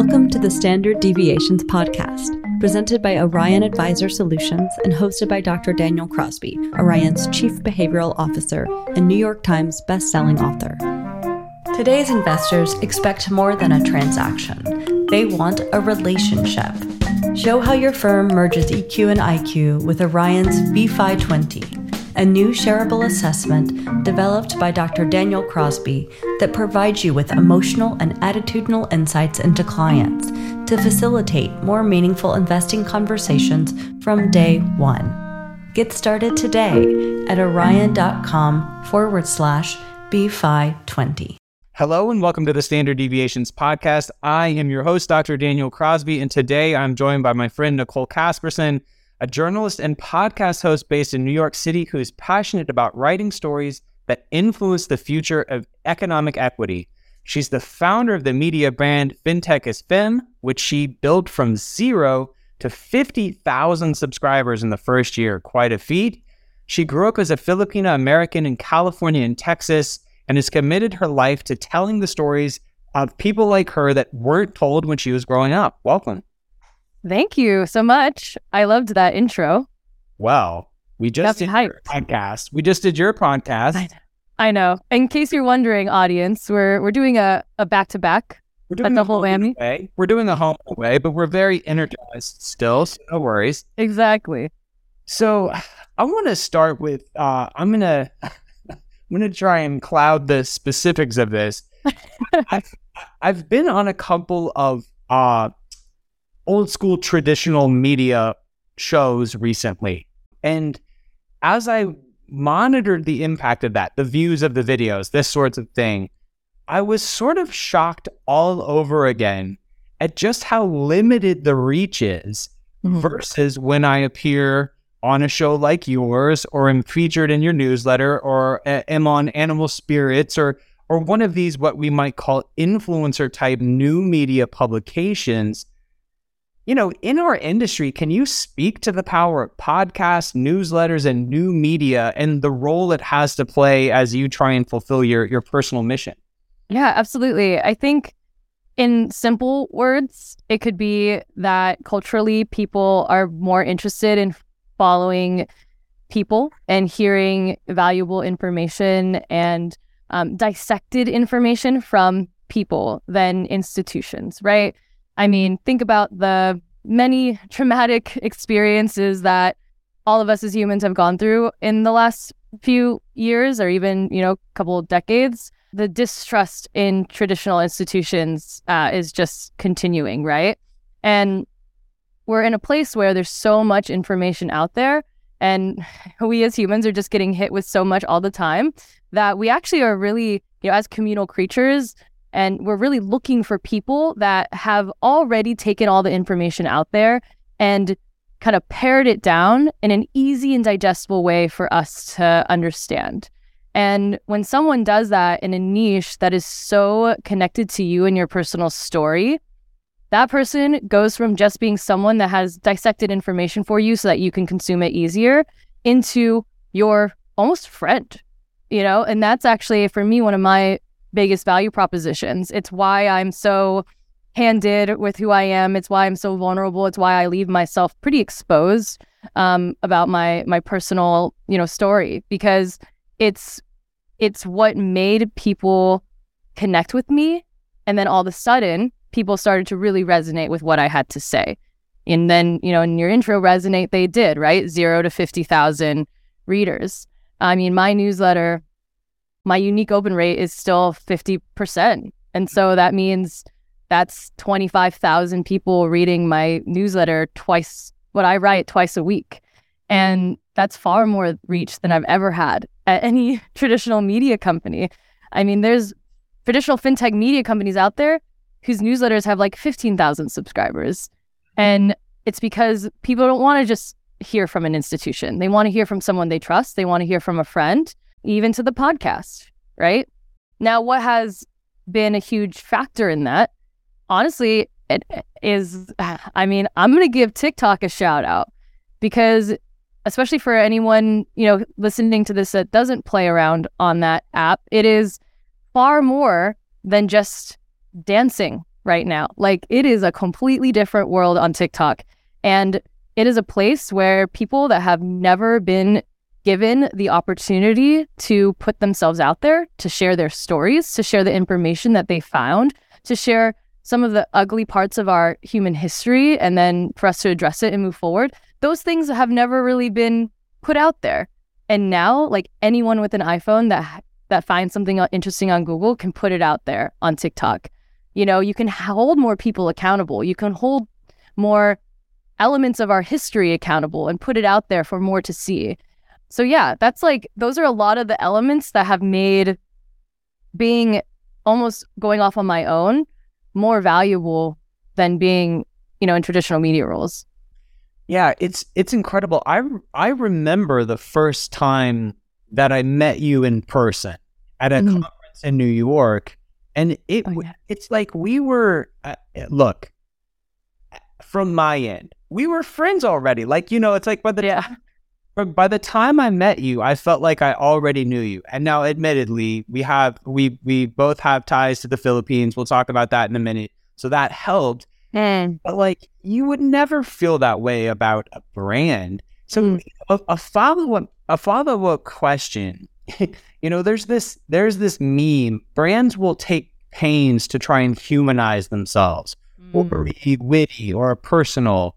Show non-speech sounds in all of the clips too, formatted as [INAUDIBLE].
Welcome to the Standard Deviations Podcast, presented by Orion Advisor Solutions and hosted by Dr. Daniel Crosby, Orion's Chief Behavioral Officer and New York Times bestselling author. Today's investors expect more than a transaction, they want a relationship. Show how your firm merges EQ and IQ with Orion's VFi 20 a new shareable assessment developed by Dr. Daniel Crosby that provides you with emotional and attitudinal insights into clients to facilitate more meaningful investing conversations from day one. Get started today at orion.com forward slash BFI20. Hello and welcome to the Standard Deviations podcast. I am your host, Dr. Daniel Crosby, and today I'm joined by my friend Nicole Casperson a journalist and podcast host based in New York City who is passionate about writing stories that influence the future of economic equity. She's the founder of the media brand FinTech is Femme, which she built from zero to 50,000 subscribers in the first year. Quite a feat. She grew up as a Filipino American in California and Texas and has committed her life to telling the stories of people like her that weren't told when she was growing up. Welcome. Thank you so much. I loved that intro. Well, we just did your podcast. We just did your podcast. I know. I know. In case you're wondering, audience, we're we're doing a a back to back. We're doing a double whammy. Away. We're doing a home away, but we're very energized still. So no worries. Exactly. So I want to start with. Uh, I'm gonna I'm gonna try and cloud the specifics of this. [LAUGHS] I've I've been on a couple of uh old school traditional media shows recently. And as I monitored the impact of that, the views of the videos, this sorts of thing, I was sort of shocked all over again at just how limited the reach is mm-hmm. versus when I appear on a show like yours or am featured in your newsletter or am on Animal Spirits or or one of these what we might call influencer type new media publications you know, in our industry, can you speak to the power of podcasts, newsletters, and new media and the role it has to play as you try and fulfill your, your personal mission? Yeah, absolutely. I think in simple words, it could be that culturally people are more interested in following people and hearing valuable information and um, dissected information from people than institutions, right? I mean, think about the many traumatic experiences that all of us as humans have gone through in the last few years or even, you know, couple of decades. The distrust in traditional institutions uh, is just continuing, right? And we're in a place where there's so much information out there and [LAUGHS] we as humans are just getting hit with so much all the time that we actually are really you know as communal creatures and we're really looking for people that have already taken all the information out there and kind of pared it down in an easy and digestible way for us to understand. And when someone does that in a niche that is so connected to you and your personal story, that person goes from just being someone that has dissected information for you so that you can consume it easier into your almost friend, you know? And that's actually, for me, one of my biggest value propositions. It's why I'm so handed with who I am. It's why I'm so vulnerable. It's why I leave myself pretty exposed um, about my my personal you know story because it's it's what made people connect with me, and then all of a sudden people started to really resonate with what I had to say. And then you know in your intro resonate they did right zero to fifty thousand readers. I mean my newsletter my unique open rate is still 50%. And so that means that's 25,000 people reading my newsletter twice, what I write twice a week. And that's far more reach than I've ever had at any [LAUGHS] traditional media company. I mean, there's traditional fintech media companies out there whose newsletters have like 15,000 subscribers. And it's because people don't want to just hear from an institution. They want to hear from someone they trust. They want to hear from a friend even to the podcast, right? Now, what has been a huge factor in that, honestly, it is, [SIGHS] I mean, I'm going to give TikTok a shout out because, especially for anyone, you know, listening to this that doesn't play around on that app, it is far more than just dancing, right now. Like it is a completely different world on TikTok. And it is a place where people that have never been given the opportunity to put themselves out there, to share their stories, to share the information that they found, to share some of the ugly parts of our human history, and then for us to address it and move forward. Those things have never really been put out there. And now, like anyone with an iPhone that that finds something interesting on Google can put it out there on TikTok. You know, you can hold more people accountable. You can hold more elements of our history accountable and put it out there for more to see. So yeah, that's like those are a lot of the elements that have made being almost going off on my own more valuable than being, you know, in traditional media roles. Yeah, it's it's incredible. I I remember the first time that I met you in person at a mm. conference in New York, and it oh, yeah. it's like we were uh, look from my end, we were friends already. Like you know, it's like by the yeah. Time, by the time I met you, I felt like I already knew you. And now, admittedly, we have we we both have ties to the Philippines. We'll talk about that in a minute. So that helped. Mm. But like, you would never feel that way about a brand. So mm. a, a follow up a follow up question. [LAUGHS] you know, there's this there's this meme. Brands will take pains to try and humanize themselves, mm. or be witty or personal.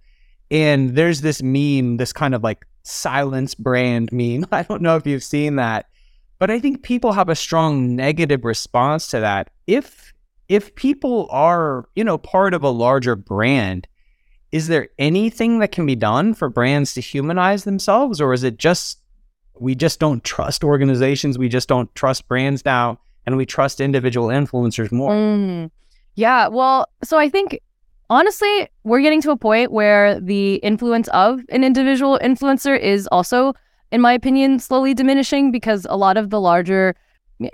And there's this meme, this kind of like silence brand meme. [LAUGHS] I don't know if you've seen that, but I think people have a strong negative response to that. If if people are, you know, part of a larger brand, is there anything that can be done for brands to humanize themselves or is it just we just don't trust organizations, we just don't trust brands now and we trust individual influencers more? Mm. Yeah, well, so I think honestly, we're getting to a point where the influence of an individual influencer is also, in my opinion, slowly diminishing because a lot of the larger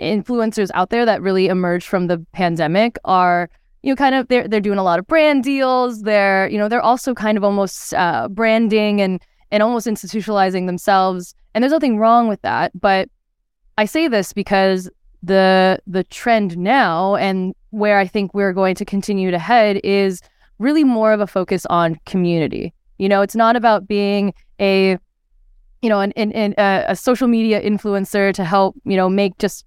influencers out there that really emerged from the pandemic are you know kind of they're they're doing a lot of brand deals. They're you know they're also kind of almost uh, branding and and almost institutionalizing themselves. And there's nothing wrong with that. But i say this because the the trend now and where i think we're going to continue to head is really more of a focus on community. You know, it's not about being a, you know, an, an, an a, a social media influencer to help, you know, make just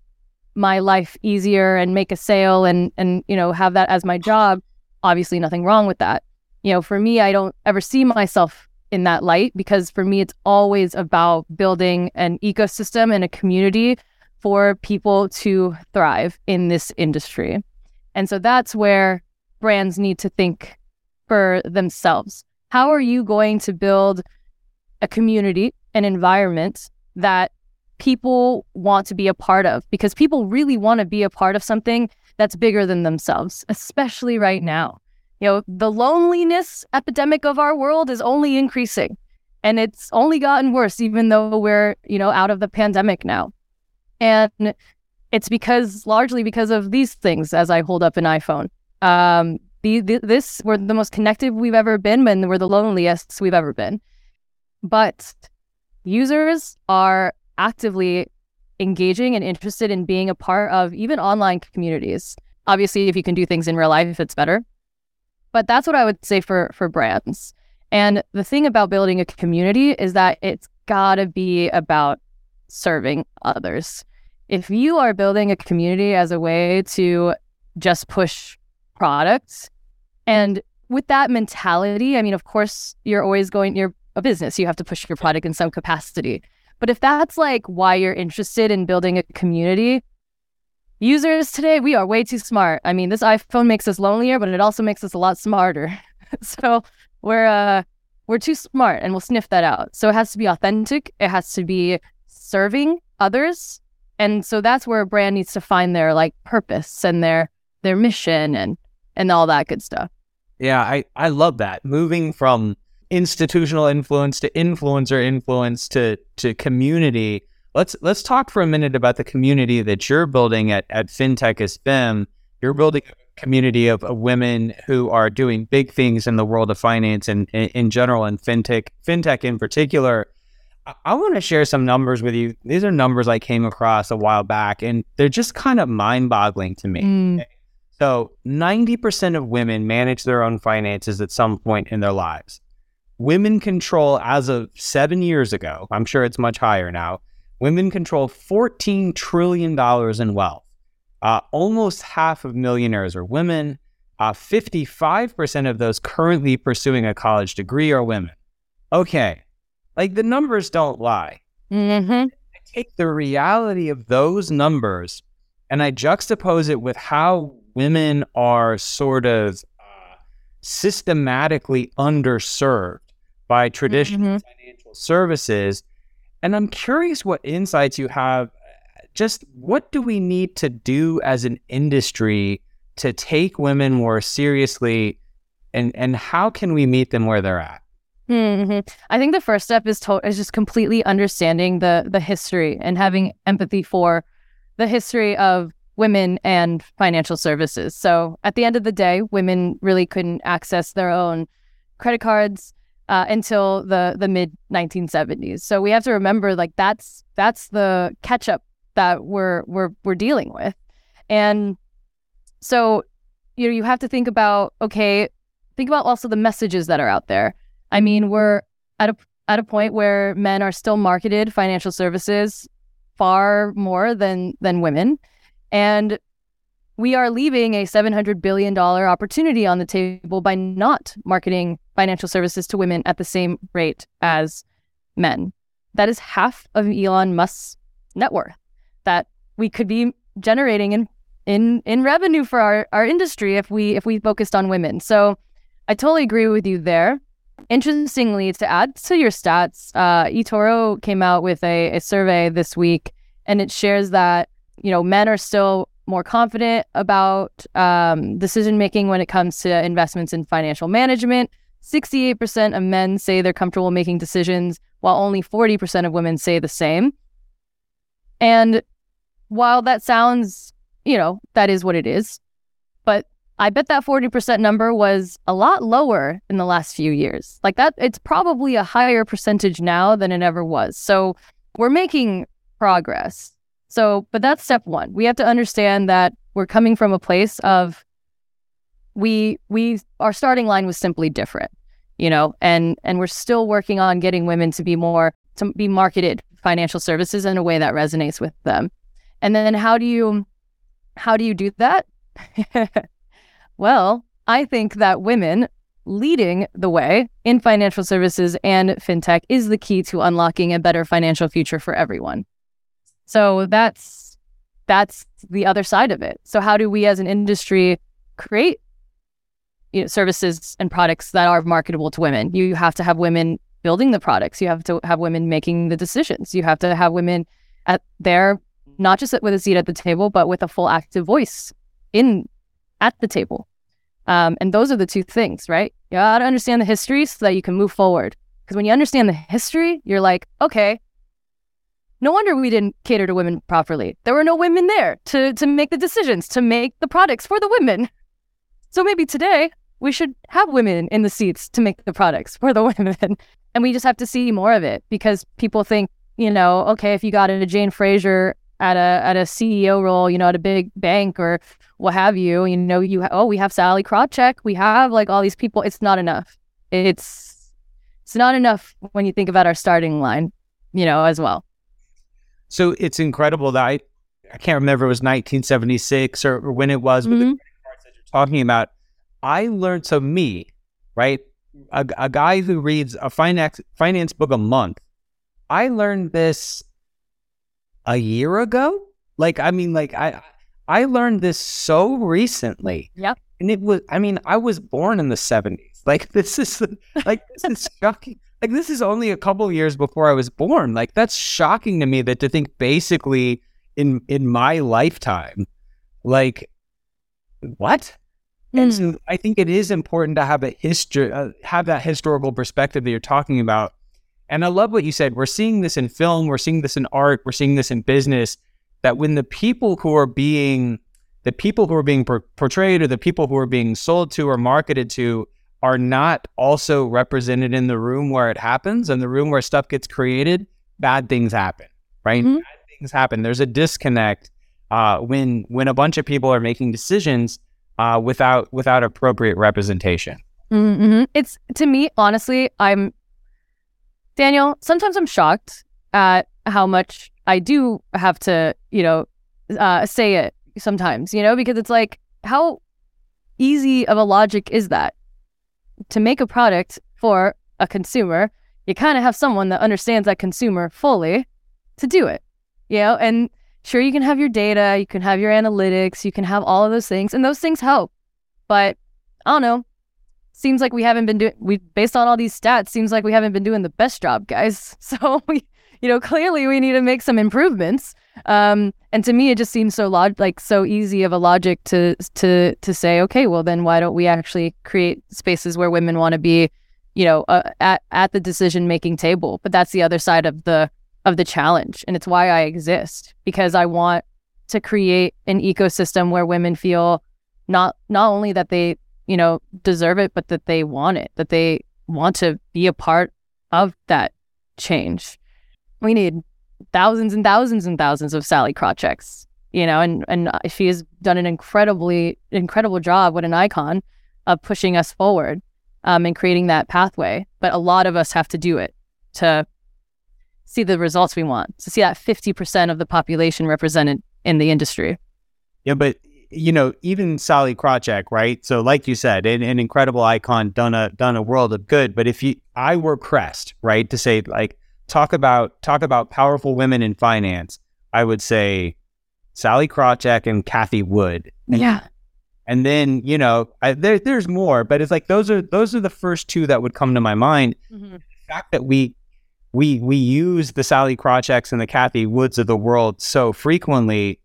my life easier and make a sale and and you know have that as my job. Obviously, nothing wrong with that. You know, for me, I don't ever see myself in that light because for me, it's always about building an ecosystem and a community for people to thrive in this industry. And so that's where brands need to think for themselves. How are you going to build a community, an environment that people want to be a part of? Because people really want to be a part of something that's bigger than themselves, especially right now. You know, the loneliness epidemic of our world is only increasing and it's only gotten worse, even though we're, you know, out of the pandemic now. And it's because largely because of these things as I hold up an iPhone. Um, this we're the most connected we've ever been, and we're the loneliest we've ever been. But users are actively engaging and interested in being a part of even online communities. Obviously, if you can do things in real life, it's better. But that's what I would say for for brands. And the thing about building a community is that it's got to be about serving others. If you are building a community as a way to just push products. And with that mentality, I mean, of course, you're always going, you're a business, you have to push your product in some capacity. But if that's like why you're interested in building a community, users today, we are way too smart. I mean, this iPhone makes us lonelier, but it also makes us a lot smarter. [LAUGHS] so we're, uh, we're too smart and we'll sniff that out. So it has to be authentic. It has to be serving others. And so that's where a brand needs to find their like purpose and their their mission and and all that good stuff. Yeah, I, I love that. Moving from institutional influence to influencer influence to to community. Let's let's talk for a minute about the community that you're building at, at FinTech is Femme. You're building a community of, of, women who are doing big things in the world of finance and in, general and fintech fintech in particular. I, I want to share some numbers with you. These are numbers I came across a while back and they're just kind of mind boggling to me. Mm. So 90% of women manage their own finances at some point in their lives. Women control, as of seven years ago, I'm sure it's much higher now, women control $14 trillion in wealth. Uh, almost half of millionaires are women. Uh, 55% of those currently pursuing a college degree are women. Okay, like the numbers don't lie. Mm-hmm. I take the reality of those numbers and I juxtapose it with how women are sort of uh, systematically underserved by traditional Mhm. financial services. And I'm curious what insights you have. Just what do we need to do as an industry to take women more seriously? And, and how can we meet them where they're at? hmm I think the first step is to- is just completely understanding the the history and having empathy for the history of women and financial services. So at the end of the day, women really couldn't access their own credit cards uh, until the the mid 1970s. So we have to remember like that's that's the catch up that we're we're we're dealing with, and so you know you have to think about okay, think about also the messages that are out there. I mean, we're at a at a point where men are still marketed financial services far more than than women, and we are leaving a seven hundred billion dollar opportunity on the table by not marketing financial services to women at the same rate as men. That is half of Elon Musk's net worth that we could be generating in in in revenue for our our industry if we if we focused on women. So I totally agree with you there. Interestingly, to add to your stats, uh, eToro came out with a, a survey this week, and it shares that you know men are still more confident about um, decision making when it comes to investments in financial management. Sixty-eight percent of men say they're comfortable making decisions, while only forty percent of women say the same. And while that sounds, you know, that is what it is, but I bet that 40% number was a lot lower in the last few years. Like that, it's probably a higher percentage now than it ever was. So we're making progress. So, but that's step one. We have to understand that we're coming from a place of we we our starting line was simply different, you know, and and we're still working on getting women to be more to be marketed financial services in a way that resonates with them. And then how do you how do you do that? [LAUGHS] Well, I think that women leading the way in financial services and fintech is the key to unlocking a better financial future for everyone. So that's that's the other side of it. So how do we as an industry create you know, services and products that are marketable to women? You have to have women building the products. You have to have women making the decisions. You have to have women at there not just with a seat at the table, but with a full active voice in at the table. Um, and those are the two things, right? You got to understand the history so that you can move forward. Because when you understand the history, you're like, okay, no wonder we didn't cater to women properly. There were no women there to to make the decisions, to make the products for the women. So maybe today we should have women in the seats to make the products for the [LAUGHS] women. And we just have to see more of it because people think, you know, okay, if you got a Jane Fraser at a at a CEO role, you know, at a big bank or what have you, you know, you ha- oh, we have Sally Krawcheck, we have like all these people. It's not enough. It's it's not enough when you think about our starting line, you know, as well. So it's incredible that I, I can't remember it was 1976 or, or when it was, but the Mhm. credit cards that you're talking about, I learned, so me, right? A, a guy who reads a finance, finance book a month, I learned this a year ago. Like, I mean, like I, I learned this so recently. Yep. And it was, I mean, I was born in the 70s. Like, this is, like, this is shocking. Like, this is only a couple of years before I was born. Like, that's shocking to me that to think basically in, in my lifetime, like, what? And so I think it is important to have a history, uh, have that historical perspective that you're talking about. And I love what you said. We're seeing this in film, we're seeing this in art, we're seeing this in business. That when the people who are being, the people who are being por- portrayed, or the people who are being sold to or marketed to, are not also represented in the room where it happens, and the room where stuff gets created, bad things happen. Right? Mhm. Bad things happen. There's a disconnect uh, when when a bunch of people are making decisions uh, without without appropriate representation. Mm-hmm. It's to me, honestly, I'm Daniel. Sometimes I'm shocked at how much I do have to, you know, uh, say it sometimes, you know, because it's like, how easy of a logic is that to make a product for a consumer? You kind of have someone that understands that consumer fully to do it, you know, and sure, you can have your data, you can have your analytics, you can have all of those things, and those things help. But I don't know. Seems like we haven't been doing we based on all these stats. Seems like we haven't been doing the best job, guys. [LAUGHS] So we, you know, clearly we need to make some improvements. Um, and to me, it just seems so log- like so easy of a logic to to to say, okay, well then why don't we actually create spaces where women want to be, you know, uh, at at the decision making table? But that's the other side of the of the challenge, and it's why I exist because I want to create an ecosystem where women feel not not only that they you know deserve it, but that they want it, that they want to be a part of that change. We need thousands and thousands and thousands of Sally Krawchecks, you know, and and she has done an incredibly incredible job. What an icon of pushing us forward um, and creating that pathway. But a lot of us have to do it to see the results we want, to see that fifty percent of the population represented in the industry. Yeah, but you know, even Sally Krawcheck, right? So, like you said, an, an incredible icon, done a done a world of good. But if you, I were pressed, right, to say like talk about talk about powerful women in finance, I would say Sally Krawcheck and Cathie Wood. And, Yeah. and then you know, I, there there's more, but it's like those are those are the first two that would come to my mind. Mm-hmm. The fact that we we we use the Sally Krawchecks and the Cathie Woods of the world so frequently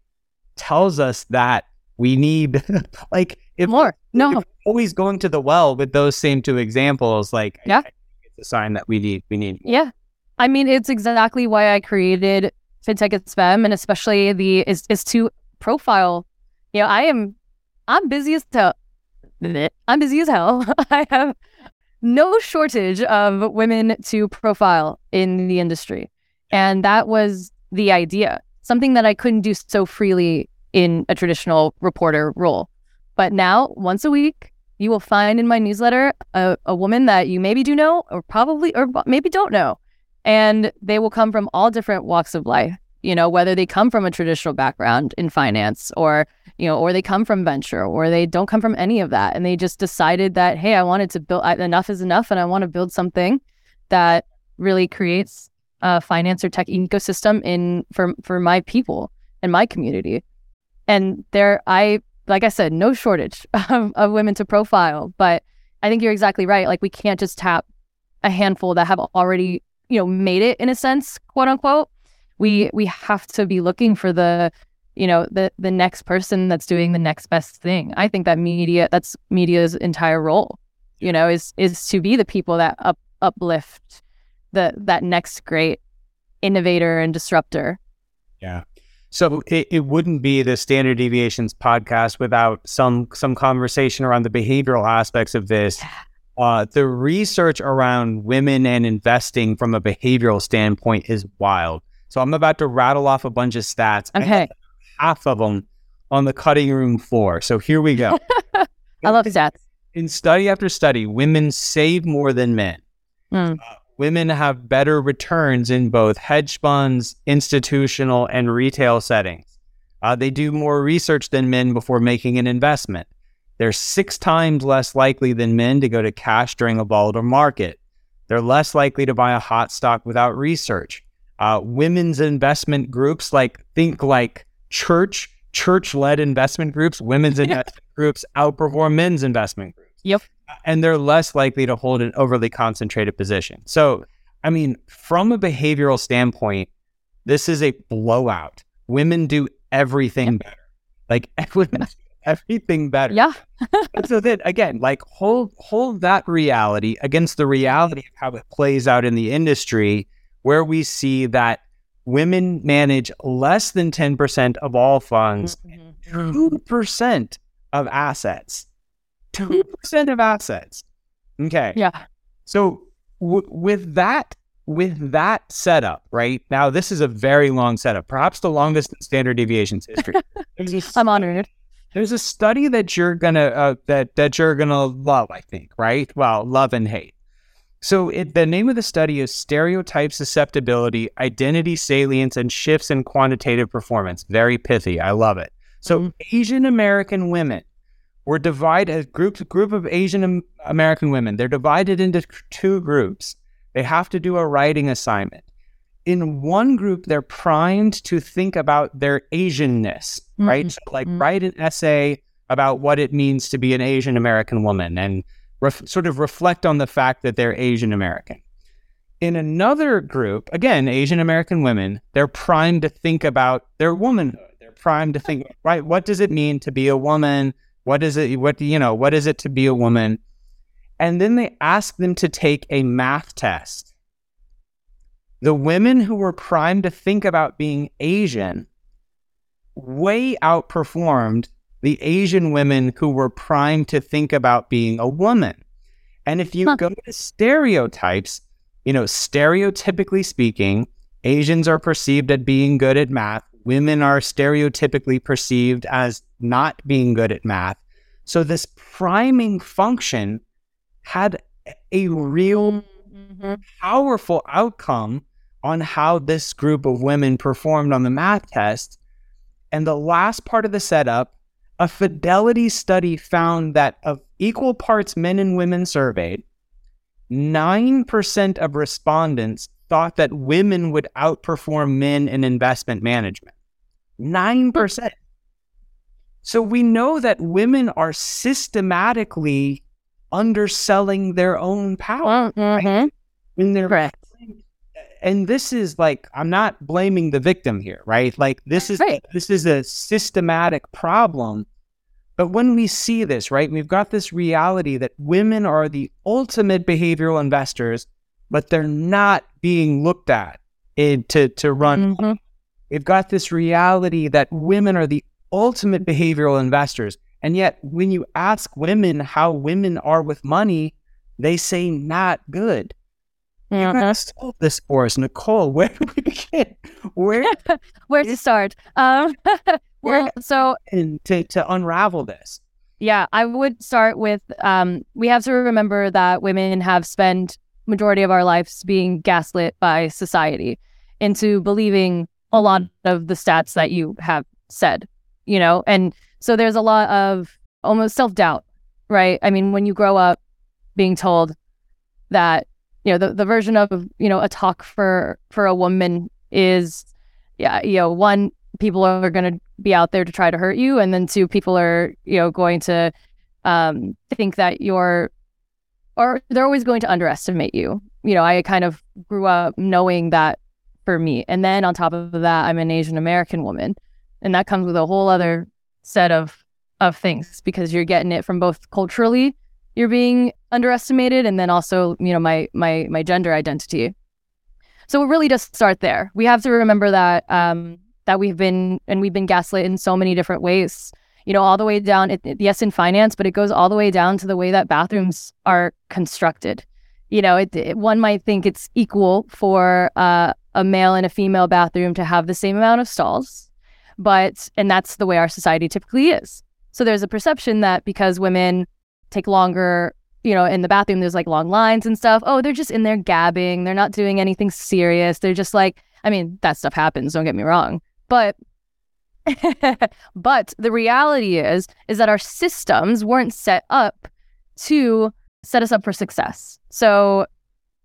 tells us that we need [LAUGHS] like if More. No. if always going to the well with those same two examples, like Yeah. I think it's a sign that we need we need Yeah. I mean, it's exactly why I created FinTech is Femme and especially the is is to profile. You know, I am I'm busy as hell. I'm busy as hell. [LAUGHS] I have no shortage of women to profile in the industry. And that was the idea. Something that I couldn't do so freely in a traditional reporter role. But now, once a week, you will find in my newsletter a, a woman that you maybe do know or probably or maybe don't know and they will come from all different walks of life you know whether they come from a traditional background in finance or you know or they come from venture or they don't come from any of that. And they just decided that hey i wanted to build enough is enough and i want to build something that really creates a finance or tech ecosystem in for for my people and my community. And there i like i said no shortage [LAUGHS] of, of women to profile but i think you're exactly right. Like we can't just tap a handful that have already you know made it in a sense quote unquote. We mm-hmm. we have to be looking for the you know the the next person that's doing the next best thing. I think that media that's media's entire role you know is is to be the people that up uplift the that next great innovator and disruptor. Yeah. So it, it wouldn't be the standard deviations podcast without some some conversation around the behavioral aspects of this. Uh, the research around women and investing from a behavioral standpoint is wild. So I'm about to rattle off a bunch of stats. Okay half of them on the cutting room floor. So here we go. [LAUGHS] i love stats In study after study, women save more than men. Mm. women have better returns in both hedge funds, institutional, and retail settings. Uh, they do more research than men before making an investment. They're six times less likely than men to go to cash during a volatile market. They're less likely to buy a hot stock without research. Uh, women's investment groups, like think like church, church-led investment groups, women's [LAUGHS] investment groups outperform men's investment groups Yep. and they're less likely to hold an overly concentrated position. So, I mean, from a behavioral standpoint, this is a blowout. Women do everything better. Like [LAUGHS] women everything better. yeah [LAUGHS] so then again, like hold hold that reality against the reality of how it plays out in the industry, where we see that women manage less than 10% of all funds, mm-hmm. two percent of assets. Two percent of assets. Okay. yeah So w- with that with that setup, right now, this is a very long setup, perhaps the longest in standard deviations history. [LAUGHS] I'm honored there's a study that you're gonna uh, that that you're gonna love. I think, right? Well, love and hate. So it, the name of the study is Stereotype Susceptibility, Identity Salience, and Shifts in Quantitative Performance. Very pithy. I love it. So mm-hmm. Asian American women were divided, group, group of Asian American women, they're divided into two groups. They have to do a writing assignment. In one group, they're primed to think about their Asianness, mm-hmm. right? So like mm-hmm. write an essay about what it means to be an Asian American woman and ref- sort of reflect on the fact that they're Asian American. In another group, again, Asian American women, they're primed to think about their womanhood. They're primed to think, [LAUGHS] right, what does it mean to be a woman? What is it? What you know? What is it to be a woman? And then they ask them to take a math test. The women who were primed to think about being Asian way outperformed the Asian women who were primed to think about being a woman. And if you huh. go to stereotypes, you know, stereotypically speaking, Asians are perceived as being good at math. Women are stereotypically perceived as not being good at math. So this priming function had a real mm-hmm. powerful outcome on how this group of women performed on the math test. And the last part of the setup a fidelity study found that of equal parts men and women surveyed, 9% of respondents thought that women would outperform men in investment management. 9%. So we know that women are systematically underselling their own power mm-hmm. right? when they're Correct and this is like I'm not blaming the victim here, right? Like this is right. this is a systematic problem. But when we see this, right, we've got this reality that women are the ultimate behavioral investors, but they're not being looked at in, to to run. Mm-hmm. We've got this reality that women are the ultimate behavioral investors, and yet when you ask women how women are with money, they say not good. You guys told this for us, Nicole. [LAUGHS] Where do we begin? Where [LAUGHS] where to start? Um, [LAUGHS] well, so and to to unravel this. Yeah, I would start with um, we have to remember that women have spent majority of our lives being gaslit by society into believing a lot of the stats that you have said, you know, and so there's a lot of almost self doubt, right? I mean, when you grow up being told that you know the, the version of you know a talk for for a woman is yeah you know one people are going to be out there to try to hurt you and then two people are you know going to um, think that you're or they're always going to underestimate you. You know i kind of grew up knowing that for me. And then on top of that i'm an asian american woman and that comes with a whole other set of of things because you're getting it from both culturally you're being underestimated and then also you know my my my gender identity. So it really does start there. We have to remember that um that we've been and we've been gaslit in so many different ways you know all the way down it, it, yes in finance but it goes all the way down to the way that bathrooms are constructed. You know it, it one might think it's equal for uh, a male and a female bathroom to have the same amount of stalls but and that's the way our society typically is. So there's a perception that because women take longer you know in the bathroom there's like long lines and stuff. Oh they're just in there gabbing. They're not doing anything serious. They're just like i mean that stuff happens don't get me wrong. But [LAUGHS] but the reality is is that our systems weren't set up to set us up for success. So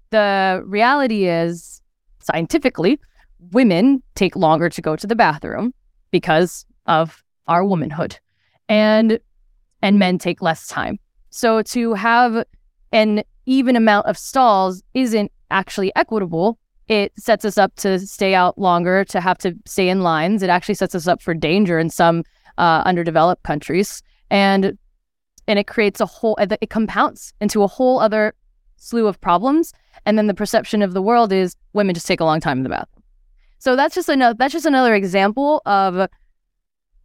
the reality is scientifically women take longer to go to the bathroom because of our womanhood. And and men take less time so to have an even amount of stalls isn't actually equitable. It sets us up to stay out longer, to have to stay in lines. It actually sets us up for danger in some uh, underdeveloped countries, and and it creates a whole. It compounds into a whole other slew of problems. And then the perception of the world is women just take a long time in the bathroom. So that's just another. That's just another example of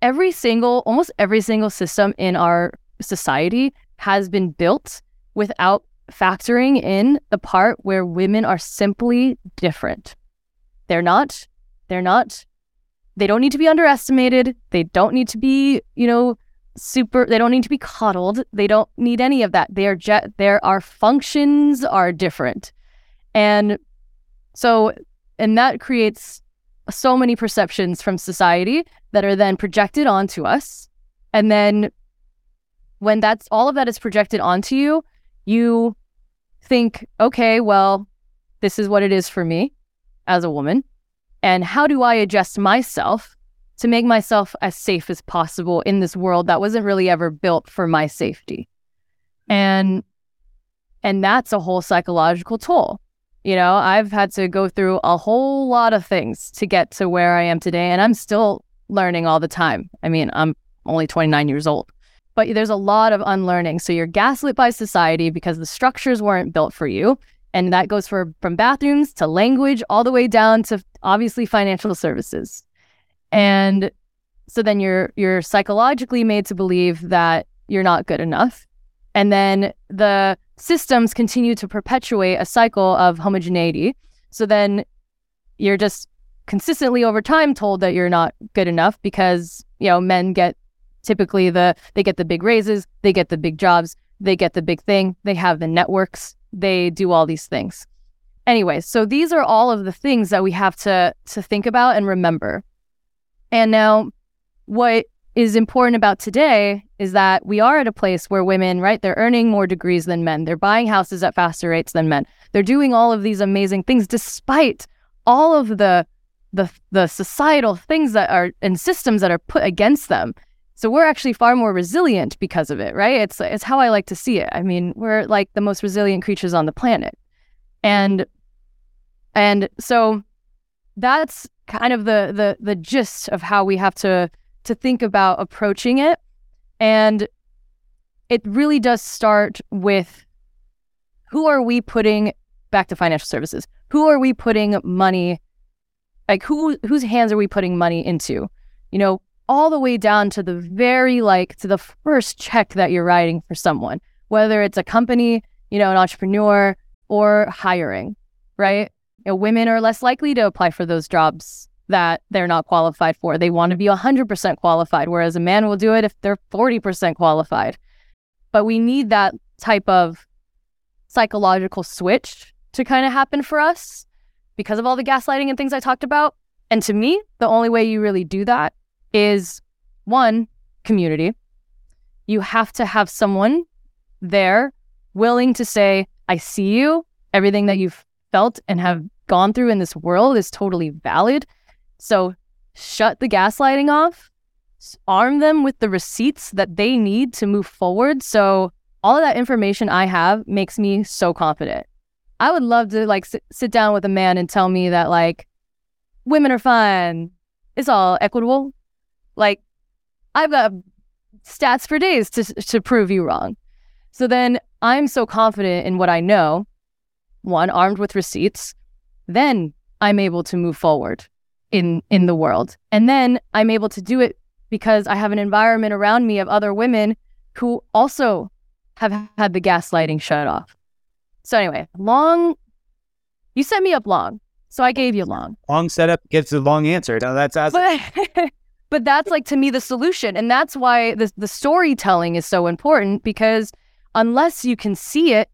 every single, almost every single system in our society has been built without factoring in the part where women are simply different. They're not, they're not, they don't need to be underestimated. They don't need to be, you know, super they don't need to be coddled they don't need any of that they are jet there our functions are different and so and that creates so many perceptions from society that are then projected onto us and then when that's all of that is projected onto you you think okay well this is what it is for me as a woman and how do i adjust myself to make myself as safe as possible in this world that wasn't really ever built for my safety. And and that's a whole psychological toll. You know, I've had to go through a whole lot of things to get to where I am today and I'm still learning all the time. I mean, I'm only 29 years old. But there's a lot of unlearning. So you're gaslit by society because the structures weren't built for you. And that goes for from bathrooms to language all the way down to obviously financial services. And so then you're you're psychologically made to believe that you're not good enough. And then the systems continue to perpetuate a cycle of homogeneity. So then you're just consistently over time told that you're not good enough because, you know, men get typically the they get the big raises, they get the big jobs, they get the big thing, they have the networks, they do all these things. Anyway, so these are all of the things that we have to to think about and remember. And now, what is important about today is that we are at a place where women, right, they're earning more degrees than men. They're buying houses at faster rates than men. They're doing all of these amazing things despite all of the the the societal things that are and systems that are put against them. So we're actually far more resilient because of it, right? It's it's how I like to see it. I mean, we're like the most resilient creatures on the planet. And and so that's kind of the the the gist of how we have to to think about approaching it and it really does start with who are we putting back to financial services who are we putting money like who whose hands are we putting money into you know all the way down to the very like to the first check that you're writing for someone whether it's a company you know an entrepreneur or hiring right you know, women are less likely to apply for those jobs that they're not qualified for. They want to be 100% qualified, whereas a man will do it if they're 40% qualified. But we need that type of psychological switch to kind of happen for us because of all the gaslighting and things I talked about. And to me, the only way you really do that is one, community. You have to have someone there willing to say, I see you, everything that you've felt and have gone through in this world is totally valid. So shut the gaslighting off, arm them with the receipts that they need to move forward. So all of that information I have makes me so confident. I would love to like sit, down with a man and tell me that like women are fine. It's all equitable. Like I've got stats for days to to prove you wrong. So then I'm so confident in what I know, one armed with receipts, then I'm able to move forward in in the world. And then I'm able to do it because I have an environment around me of other women who also have had the gaslighting shut off. So anyway, long you set me up long. So I gave you long. Long setup gives a long answer. No, that's as but, [LAUGHS] but that's like to me the solution. And that's why the the storytelling is so important because unless you can see it,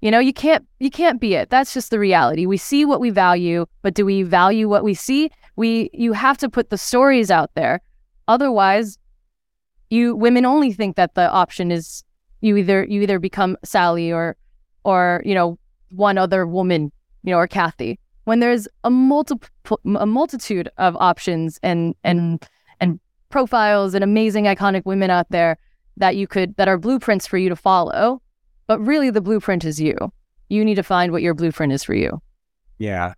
you know, you can't you can't be it. That's just the reality. We see what we value, but do we value what we see? We you have to put the stories out there. Otherwise, you women only think that the option is you either you either become Sally or or, you know, one other woman, you know, or Cathie. When there's a multiple a multitude of options and and and profiles and amazing iconic women out there that you could that are blueprints for you to follow but really, the blueprint is you. You need to find what your blueprint is for you. Yeah.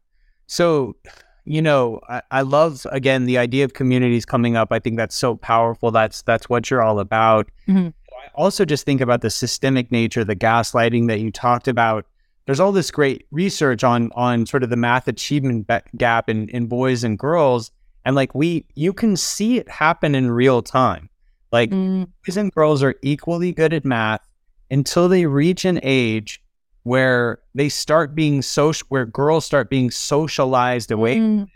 So, you know, I, I love again the idea of communities coming up. I think that's so powerful. That's that's what you're all about. Mm-hmm. I also just think about the systemic nature, the gaslighting that you talked about. There's all this great research on on sort of the math achievement gap in, in boys and girls, and like we, you can see it happen in real time. Like mm. boys and girls are equally good at math until they reach an age where they start being social, where girls start being socialized away. Mm.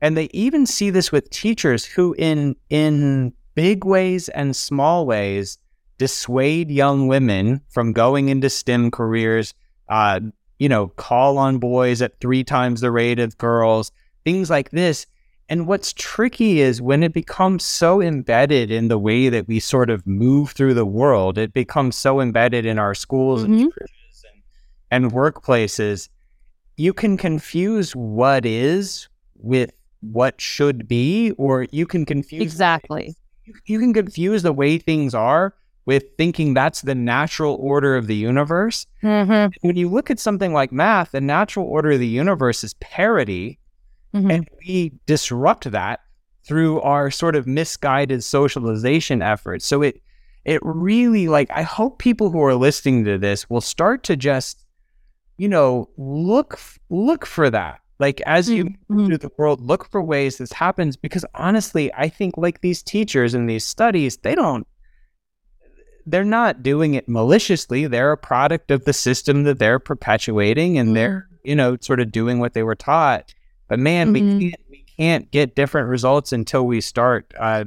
And they even see this with teachers who, in in big ways and small ways dissuade young women from going into STEM careers, uh, you know, call on boys at three times the rate of girls, things like this. And what's tricky is when it becomes so embedded in the way that we sort of move through the world, it becomes so embedded in our schools mm-hmm. and churches and, and workplaces. You can confuse what is with what should be, or you can confuse exactly. You, you can confuse the way things are with thinking that's the natural order of the universe. Mm-hmm. When you look at something like math, the natural order of the universe is parity, mm-hmm. and we disrupt that through our sort of misguided socialization efforts. So it it really like I hope people who are listening to this will start to just you know look look for that like as you mm-hmm. move through the world look for ways this happens because honestly i think like these teachers in these studies they don't they're not doing it maliciously. They're a product of the system that they're perpetuating and they're, mm-hmm. you know, sort of doing what they were taught. But man, mm-hmm. we can't we can't get different results until we start uh,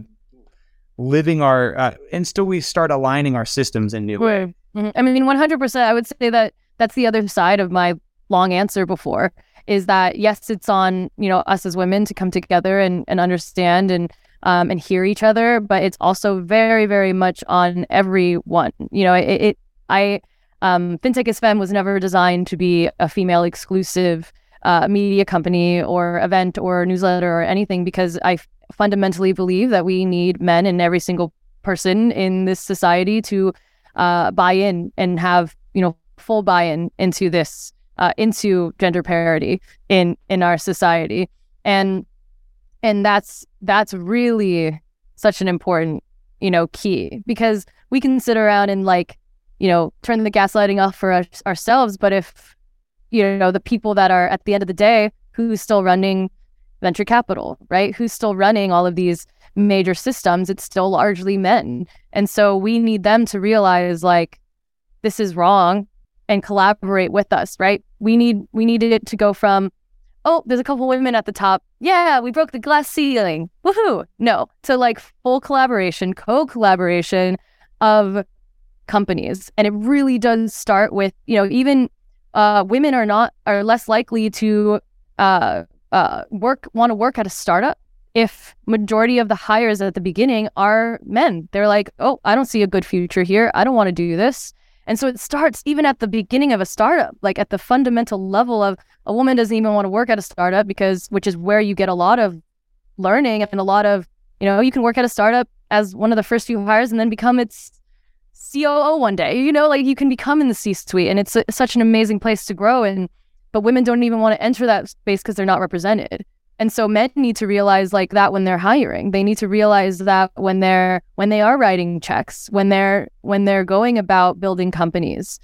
living our uh, until we start aligning our systems in new ways. Mm-hmm. I mean, one hundred percent. I would say that that's the other side of my long answer before is that yes, it's on you know us as women to come together and and understand and um, and hear each other, but it's also very, very much on everyone. You know, it, it I, um, FinTech is Femme was never designed to be a female exclusive uh, media company or event or newsletter or anything because I f- fundamentally believe that we need men in every single person in this society to uh, buy in and have, you know, full buy-in into this, uh, into gender parity in in our society. And and that's that's really such an important you know key because we can sit around and like you know turn the gaslighting off for us, ourselves but if you know the people that are at the end of the day who's still running venture capital right who's still running all of these major systems it's still largely men and so we need them to realize like this is wrong and collaborate with us right we need we needed it to go from oh, there's a couple women at the top. Yeah, we broke the glass ceiling. Woohoo. No, to like full collaboration, co collaboration of companies. And it really does start with, you know, even uh, women are not, are less likely to uh, uh, work, want to work at a startup if majority of the hires at the beginning are men. They're like, oh, I don't see a good future here. I don't want to do this. And so it starts even at the beginning of a startup, like at the fundamental level of a woman doesn't even want to work at a startup because, which is where you get a lot of learning and a lot of, you know, you can work at a startup as one of the first few hires and then become its COO one day. You know, like you can become in the C suite and it's a, such an amazing place to grow. And, but women don't even want to enter that space because they're not represented. And so men need to realize like that when they're hiring. They need to realize that when they're when they are writing checks, when they're when they're going about building companies.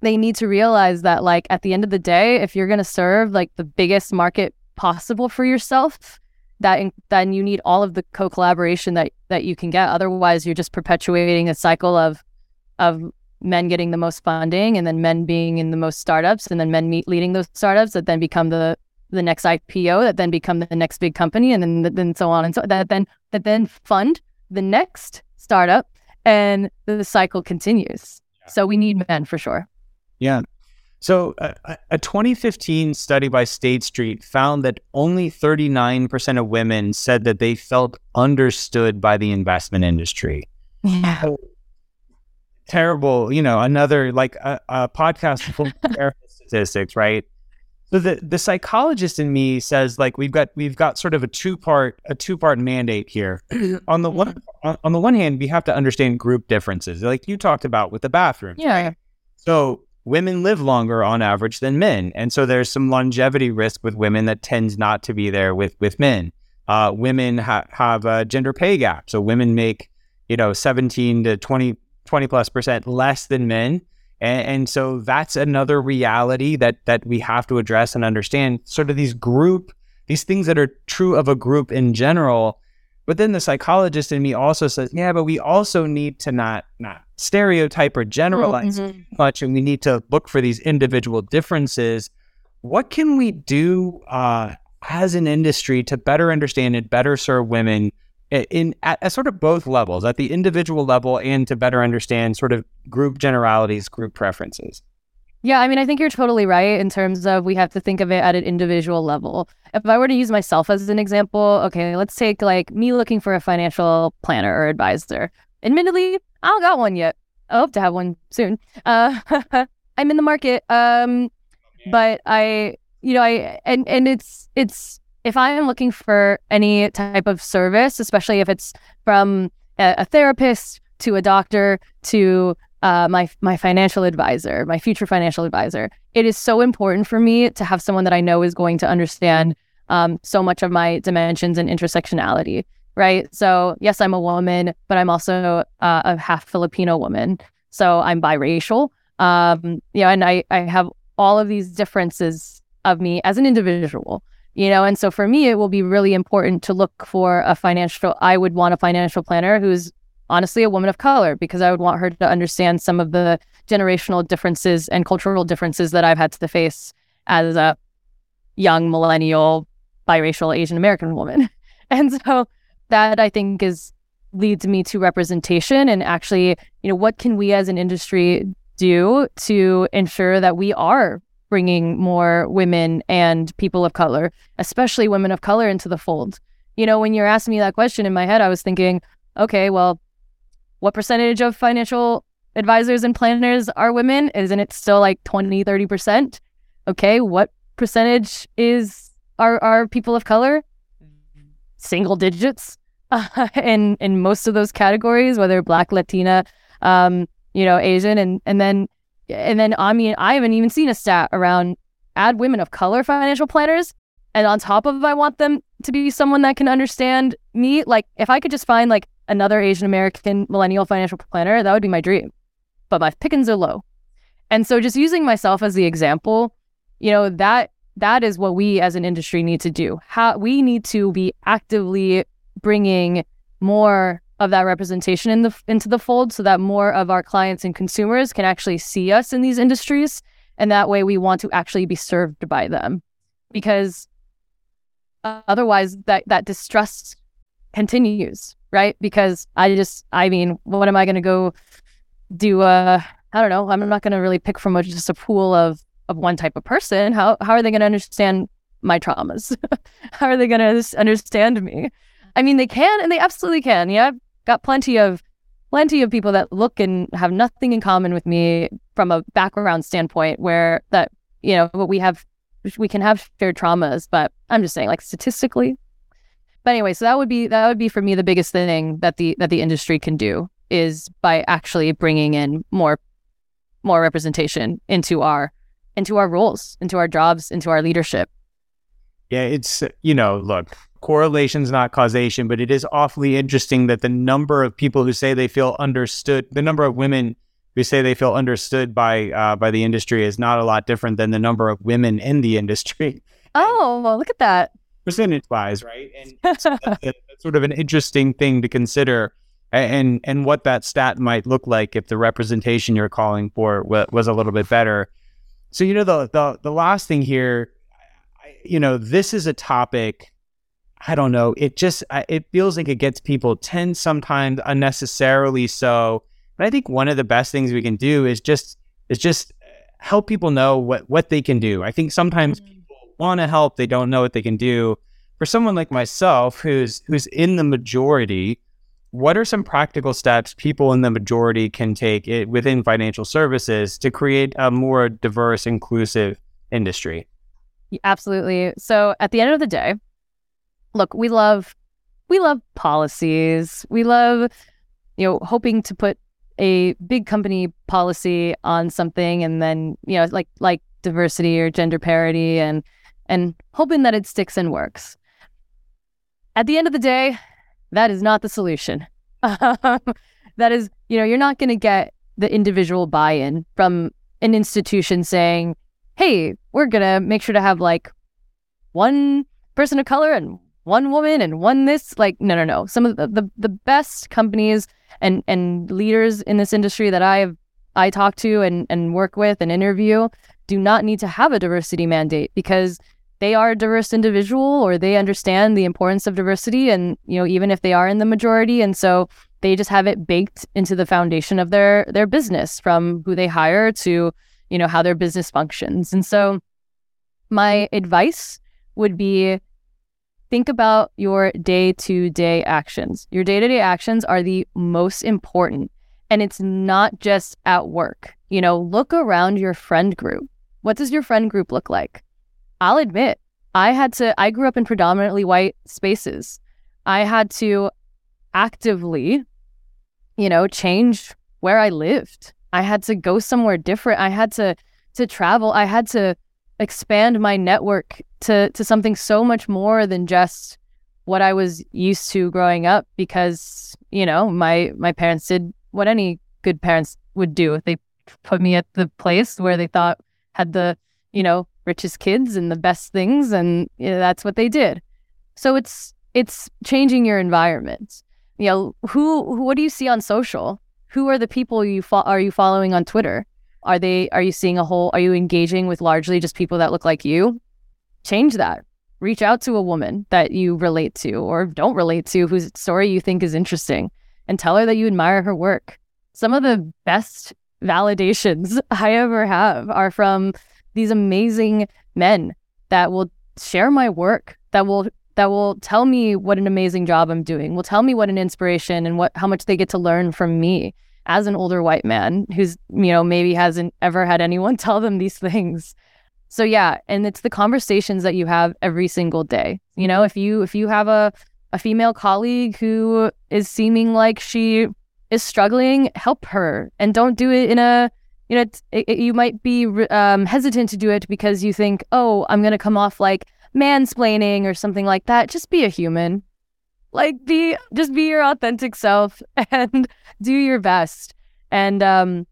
They need to realize that like at the end of the day, if you're going to serve like the biggest market possible for yourself, that in, then you need all of the co-collaboration that that you can get. Otherwise, you're just perpetuating a cycle of of men getting the most funding and then men being in the most startups and then men meet leading those startups that then become the the next IPO that then become the next big company and then then so on and so that then that then fund the next startup and the cycle continues. So we need men for sure. Yeah. So uh, a 2015 study by State Street found that only 39% of women said that they felt understood by the investment industry. Yeah. Terrible, you know, another like a, a podcast full of [LAUGHS] statistics, right? So the the psychologist in me says like we've got we've got sort of a two part a two part mandate here. [CLEARS THROAT] on the one on the one hand, we have to understand group differences, like you talked about with the bathroom. Yeah. So women live longer on average than men, and so there's some longevity risk with women that tends not to be there with with men. Uh, women ha- have a gender pay gap, so women make you know 17 to 20 20 plus percent less than men and, and, so that's another reality that that we have to address and understand. Sort of these group, these things that are true of a group in general. But then the psychologist in me also says, yeah, but we also need to not not stereotype or generalize mm-hmm. much, and we need to look for these individual differences. What can we do uh, as an industry to better understand and better serve women in at, at, sort of both levels, at the individual level and to better understand sort of group generalities, group preferences. Yeah, I mean, I think you're totally right in terms of we have to think of it at an individual level. If I were to use myself as an example, okay, let's take like me looking for a financial planner or advisor. Admittedly, I don't got one yet. I hope to have one soon. Uh, [LAUGHS] I'm in the market, um, but I, you know, I and and it's it's if I am looking for any type of service, especially if it's from a, a therapist to a doctor to uh, my my financial advisor, my future financial advisor. It is so important for me to have someone that I know is going to understand um, so much of my dimensions and intersectionality. Right. So yes, I'm a woman, but I'm also uh, a half Filipino woman. So I'm biracial. Um, you know, and I I have all of these differences of me as an individual you know and so for me it will be really important to look for a financial i would want a financial planner who's honestly a woman of color because I would want her to understand some of the generational differences and cultural differences that I've had to face as a young millennial biracial Asian American woman. [LAUGHS] And so that I think is leads me to representation and actually, you know, what can we as an industry do to ensure that we are bringing more women and people of color, especially women of color into the fold. You know, when you're asking me that question in my head, I was thinking, okay, well, what percentage of financial advisors and planners are women? Isn't it still like 20, 30%? Okay, what percentage is are are people of color? Single digits uh, [LAUGHS] in in most of those categories, whether Black, Latina, um, you know, Asian, and and then and then I mean, I haven't even seen a stat around add women of color financial planners, and on top of I want them to be someone that can understand me. Like if I could just find like another Asian American millennial financial planner, that would be my dream. But my pickings are low. And so just using myself as the example, you know, that that is what we as an industry need to do. How we need to be actively bringing more of that representation in the into the fold so that more of our clients and consumers can actually see us in these industries and that way we want to actually be served by them because otherwise that that distrust continues right? Because I just, I mean, what am I going to go do? Uh, I don't know. I'm not going to really pick from a, just a pool of of one type of person. How how are they going to understand my traumas? [LAUGHS] how are they going to understand me? I mean, they can, and they absolutely can. Yeah, I've got plenty of plenty of people that look and have nothing in common with me from a background standpoint, where that you know what we have we can have shared traumas, but I'm just saying, like statistically, but anyway, so that would be that would be for me the biggest thing that the that the industry can do is by actually bringing in more more representation into our into our roles, into our jobs, into our leadership. Yeah, it's you know, look, correlation's not causation, but it is awfully interesting that the number of people who say they feel understood, the number of women who say they feel understood by uh, by the industry is not a lot different than the number of women in the [LAUGHS] industry. Oh, well, look at that percentage wise, right? And [LAUGHS] that's, sort of an interesting thing to consider, and and what that stat might look like if the representation you're calling for was a little bit better. So you know the the the last thing here, you know, this is a topic. I don't know. It just it feels like it gets people tense sometimes, unnecessarily so. But I think one of the best things we can do is just is just help people know what what they can do. I think sometimes mm-hmm want to help, they don't know what they can do. For someone like myself, who's who's in the majority, what are some practical steps people in the majority can take it, within financial services to create a more diverse, inclusive industry? Absolutely. So at the end of the day, look, we love we love policies. We love, you know, hoping to put a big company policy on something and then, you know, like like diversity or gender parity and and hoping that it sticks and works. At the end of the day, that is not the solution. [LAUGHS] Um, that is, you know, you're not going to get the individual buy in from an institution saying, hey, we're going to make sure to have like one person of color and one woman and one this. Like, no, no, no. Some of the, the, the best companies and, and leaders in this industry that I've I talk to and, and work with and interview do not need to have a diversity mandate because they are a diverse individual or they understand the importance of diversity and you know even if they are in the majority. And so they just have it baked into the foundation of their their business from who they hire to you know how their business functions. And so my advice would be think about your day-to-day actions. Your day-to-day actions are the most important and it's not just at work. You know look around your friend group. What does your friend group look like I'll admit, I had to, I grew up in predominantly white spaces. I had to actively, you know, change where I lived. I had to go somewhere different. I had to, to travel. I had to expand my network to, to something so much more than just what I was used to growing up because, you know, my, my parents did what any good parents would do. They put me at the place where they thought had the, you know, richest kids and the best things and you know, that's what they did. So it's it's changing your environment. You know who, what do you see on social? Who are the people you fo- are you following on twitter? Are they are you seeing a whole are you engaging with largely just people that look like you? Change that. Reach out to a woman that you relate to or don't relate to whose story you think is interesting and tell her that you admire her work. Some of the best validations [LAUGHS] i ever have are from these amazing men that will share my work, that will that will tell me what an amazing job I'm doing, will tell me what an inspiration and what how much they get to learn from me as an older white man who's, you know, maybe hasn't ever had anyone [LAUGHS] tell them these things. So yeah, and it's the conversations that you have every single day. You know, if you if you have a a female colleague who is seeming like she is struggling, help her and don't do it in a you know, it, you might be um, hesitant to do it because you think, oh, I'm going to come off like mansplaining or something like that. Just be a human. Like, be, just be your authentic [LAUGHS] self and do your best. And, um,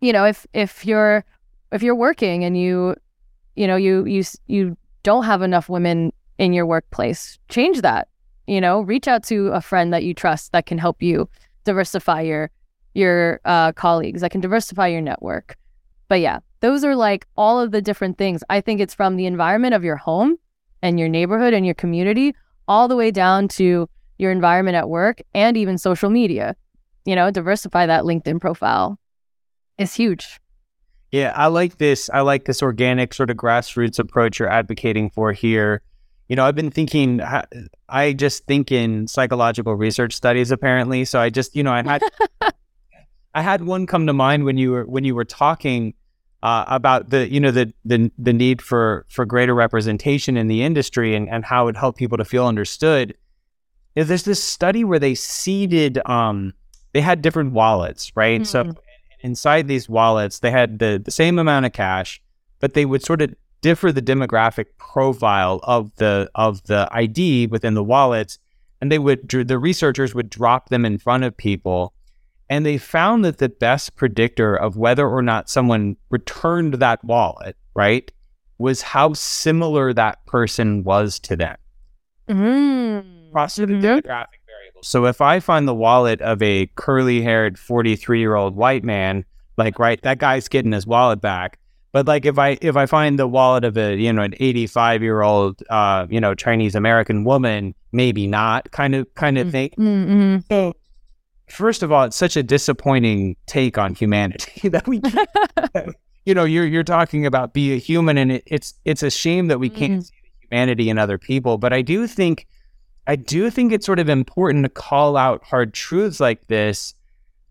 you know, if, if you're, if you're working and you, you know, you, you, you don't have enough women in your workplace, change that. You know, reach out to a friend that you trust that can help you diversify your your uh, colleagues, I can diversify your network. But yeah, those are like all of the different things. I think it's from the environment of your home and your neighborhood and your community all the way down to your environment at work and even social media. You know, diversify that LinkedIn profile is huge. Yeah, I like this. I like this organic sort of grassroots approach you're advocating for here. You know, I've been thinking, I just think in psychological research studies, apparently. So I just, you know, I had [LAUGHS] I had one come to mind when you were when you were talking uh, about the you know the the the need for for greater representation in the industry and and how it helped people to feel understood. You know, there's this study where they seeded um they had different wallets, right? Mm-hmm. So inside these wallets they had the the same amount of cash, but they would sort of differ the demographic profile of the of the ID within the wallets, and they would the researchers would drop them in front of people and they found that the best predictor of whether or not someone returned that wallet, right, was how similar that person was to them. Mm. Positive mm-hmm. demographic variables. So if I find the wallet of a curly haired 43 year old white man, like, right, that guy's getting his wallet back. But like if I if I find the wallet of a you know an 85 year old uh you know Chinese American woman, maybe not kind of kind of thing. Mm-hmm. First of all, it's such a disappointing take on humanity [LAUGHS] that we, [LAUGHS] you know, you're you're talking about be a human, and it, it's it's a shame that we can't mm. see the humanity in other people. But I do think, I do think it's sort of important to call out hard truths like this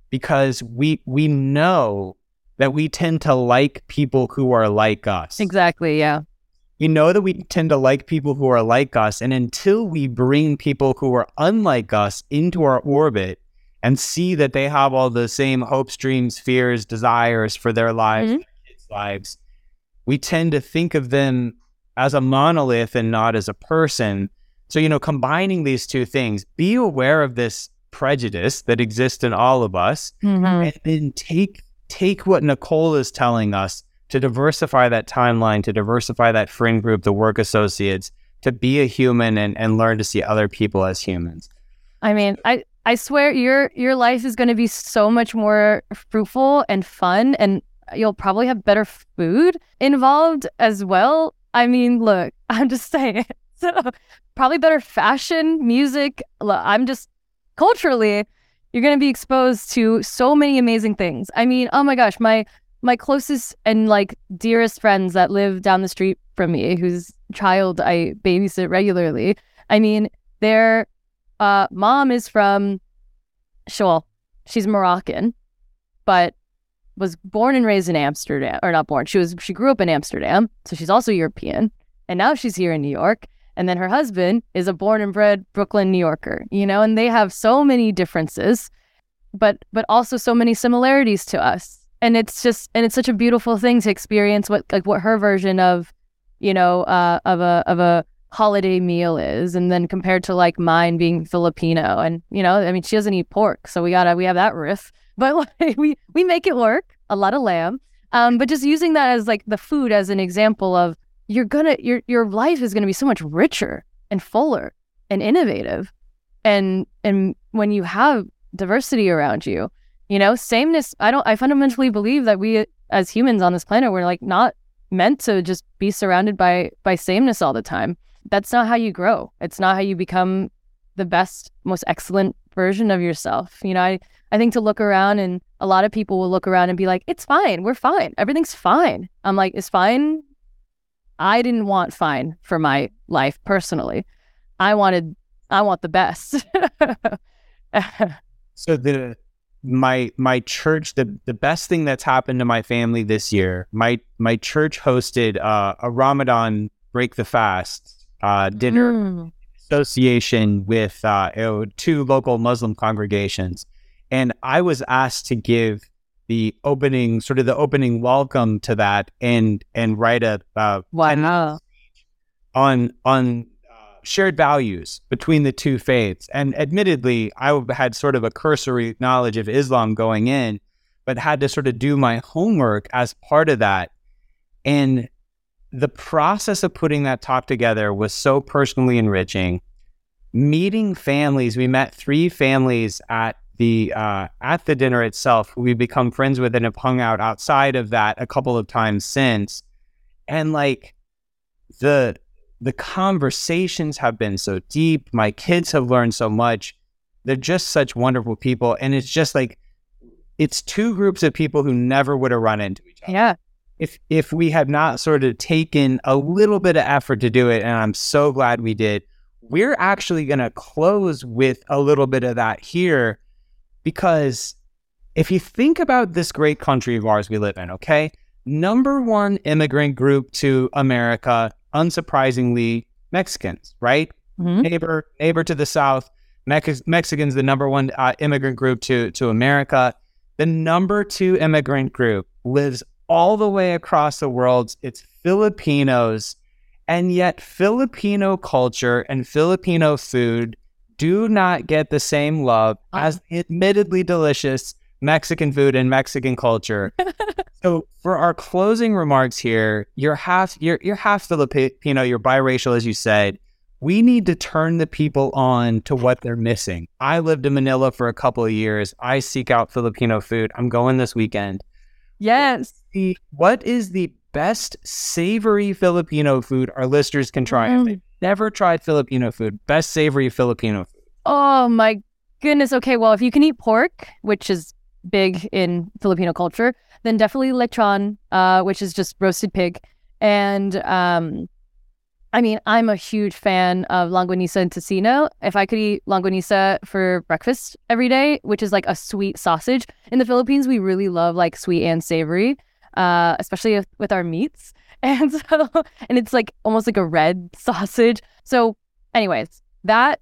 because we we know that we tend to like people who are like us. Exactly. Yeah. We know that we tend to like people who are like us. And until we bring people who are unlike us into our orbit, and see that they have all the same hopes, dreams, fears, desires for their lives, mm-hmm. their kids' lives, we tend to think of them as a monolith and not as a person. So, you know, combining these two things, be aware of this prejudice that exists in all of us, mm-hmm. and then take take what Nicole is telling us to diversify that timeline, to diversify that friend group, the work associates, to be a human and, and learn to see other people as humans. I mean, I I swear your your life is going to be so much more fruitful and fun and you'll probably have better food involved as well. I mean, look, [LAUGHS] I'm just saying. [LAUGHS] So probably better fashion, music. Look, I'm just culturally, you're going to be exposed to so many amazing things. I mean, oh my gosh, my my closest and like dearest friends that live down the street from me, whose child I babysit regularly. I mean, their uh, mom is from Shoal. She's Moroccan, but was born and raised in Amsterdam, or not born. She was she grew up in Amsterdam, so she's also European, and now she's here in New York. And then her husband is a born and bred Brooklyn New Yorker, you know, and they have so many differences, but but also so many similarities to us. And it's just and it's such a beautiful thing to experience what like what her version of, you know, uh, of a of a holiday meal is and then compared to like mine being Filipino and you know I mean she doesn't eat pork so we gotta we have that riff. [LAUGHS] But like [LAUGHS] we we make it work a lot of lamb um but just using that as like the food as an example of you're gonna your your life is gonna be so much richer and fuller and innovative and and when you have diversity around you you know sameness i don't i fundamentally believe that we as humans on this planet we're like not meant to just be surrounded by by sameness all the time that's not how you grow. It's not how you become the best most excellent version of yourself. You know i i think to look around and a lot of people will look around and be like it's fine. We're fine. Everything's fine. I'm like it's fine. I didn't want fine for my life personally. I wanted I want the best. [LAUGHS] so the my my church the the best thing that's happened to my family this year my my church hosted uh, a Ramadan break the fast uh, dinner mm. association with uh, two local Muslim congregations and I was asked to give the opening sort of the opening welcome to that and and write a uh, wow. on on uh, shared values between the two faiths and admittedly I had sort of a cursory knowledge of Islam going in but had to sort of do my homework as part of that and the process of putting that talk together was so personally enriching meeting families we met three families at the uh, at the dinner itself, we've become friends with and have hung out outside of that a couple of times since. And like the the conversations have been so deep. My kids have learned so much. They're just such wonderful people. And it's just like it's two groups of people who never would have run into each other. Yeah. If if we had not sort of taken a little bit of effort to do it, and I'm so glad we did, we're actually gonna close with a little bit of that here because if you think about this great country of ours we live in, okay, number one immigrant group to America, unsurprisingly, Mexicans, right? Mm-hmm. Neighbor, neighbor to the south, Mex- Mexicans, the number one uh, immigrant group to to America. The number two immigrant group lives all the way across the world. It's Filipinos, and yet Filipino culture and Filipino food do not get the same love uh. as admittedly delicious Mexican food and Mexican culture. [LAUGHS] so for our closing remarks here, you're half you're you're half Filipino, you're biracial as you said. We need to turn the people on to what they're missing. I lived in Manila for a couple of years. I seek out Filipino food. I'm going this weekend. Yes. What is the best savory Filipino food our listeners can try? Mm never tried Filipino food. Best savory Filipino food. Oh my goodness. Okay, well, if you can eat pork, which is big in Filipino culture, then definitely lechon, uh, which is just roasted pig. And um, I mean, I'm a huge fan of longanisa and tocino. If I could eat longanisa for breakfast every day, which is like a sweet sausage. In the Philippines, we really love like sweet and savory, uh, especially with our meats. [LAUGHS] And so, and it's like almost like a red sausage. So, anyways, that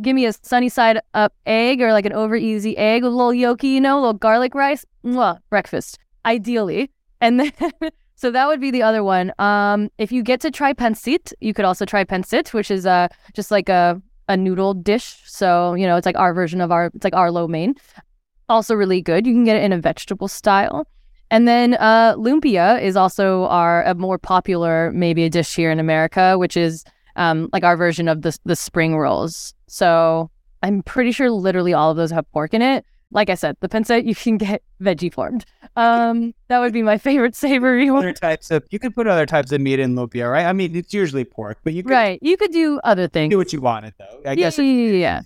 give me a sunny side up egg or like an over easy egg with a little yolky, you know, a little garlic rice. Mwah, breakfast, ideally. And then, [LAUGHS] so that would be the other one. Um, if you get to try pancit, you could also try pancit, which is uh just like a a noodle dish. So you know, it's like our version of our, it's like our lo mein. Also really good. You can get it in a vegetable style. And then uh, lumpia is also our a more popular maybe a dish here in America, which is um, like our version of the the spring rolls. So I'm pretty sure literally all of those have pork in it. Like I said, the pancit you can get veggie formed. Um, that would be my favorite savory one. Other types of you could put other types of meat in lumpia, right? I mean, it's usually pork, but you can Right. You could do other things. do what you wanted, though. I yeah, guess. yeah, yeah, yeah. Yeah.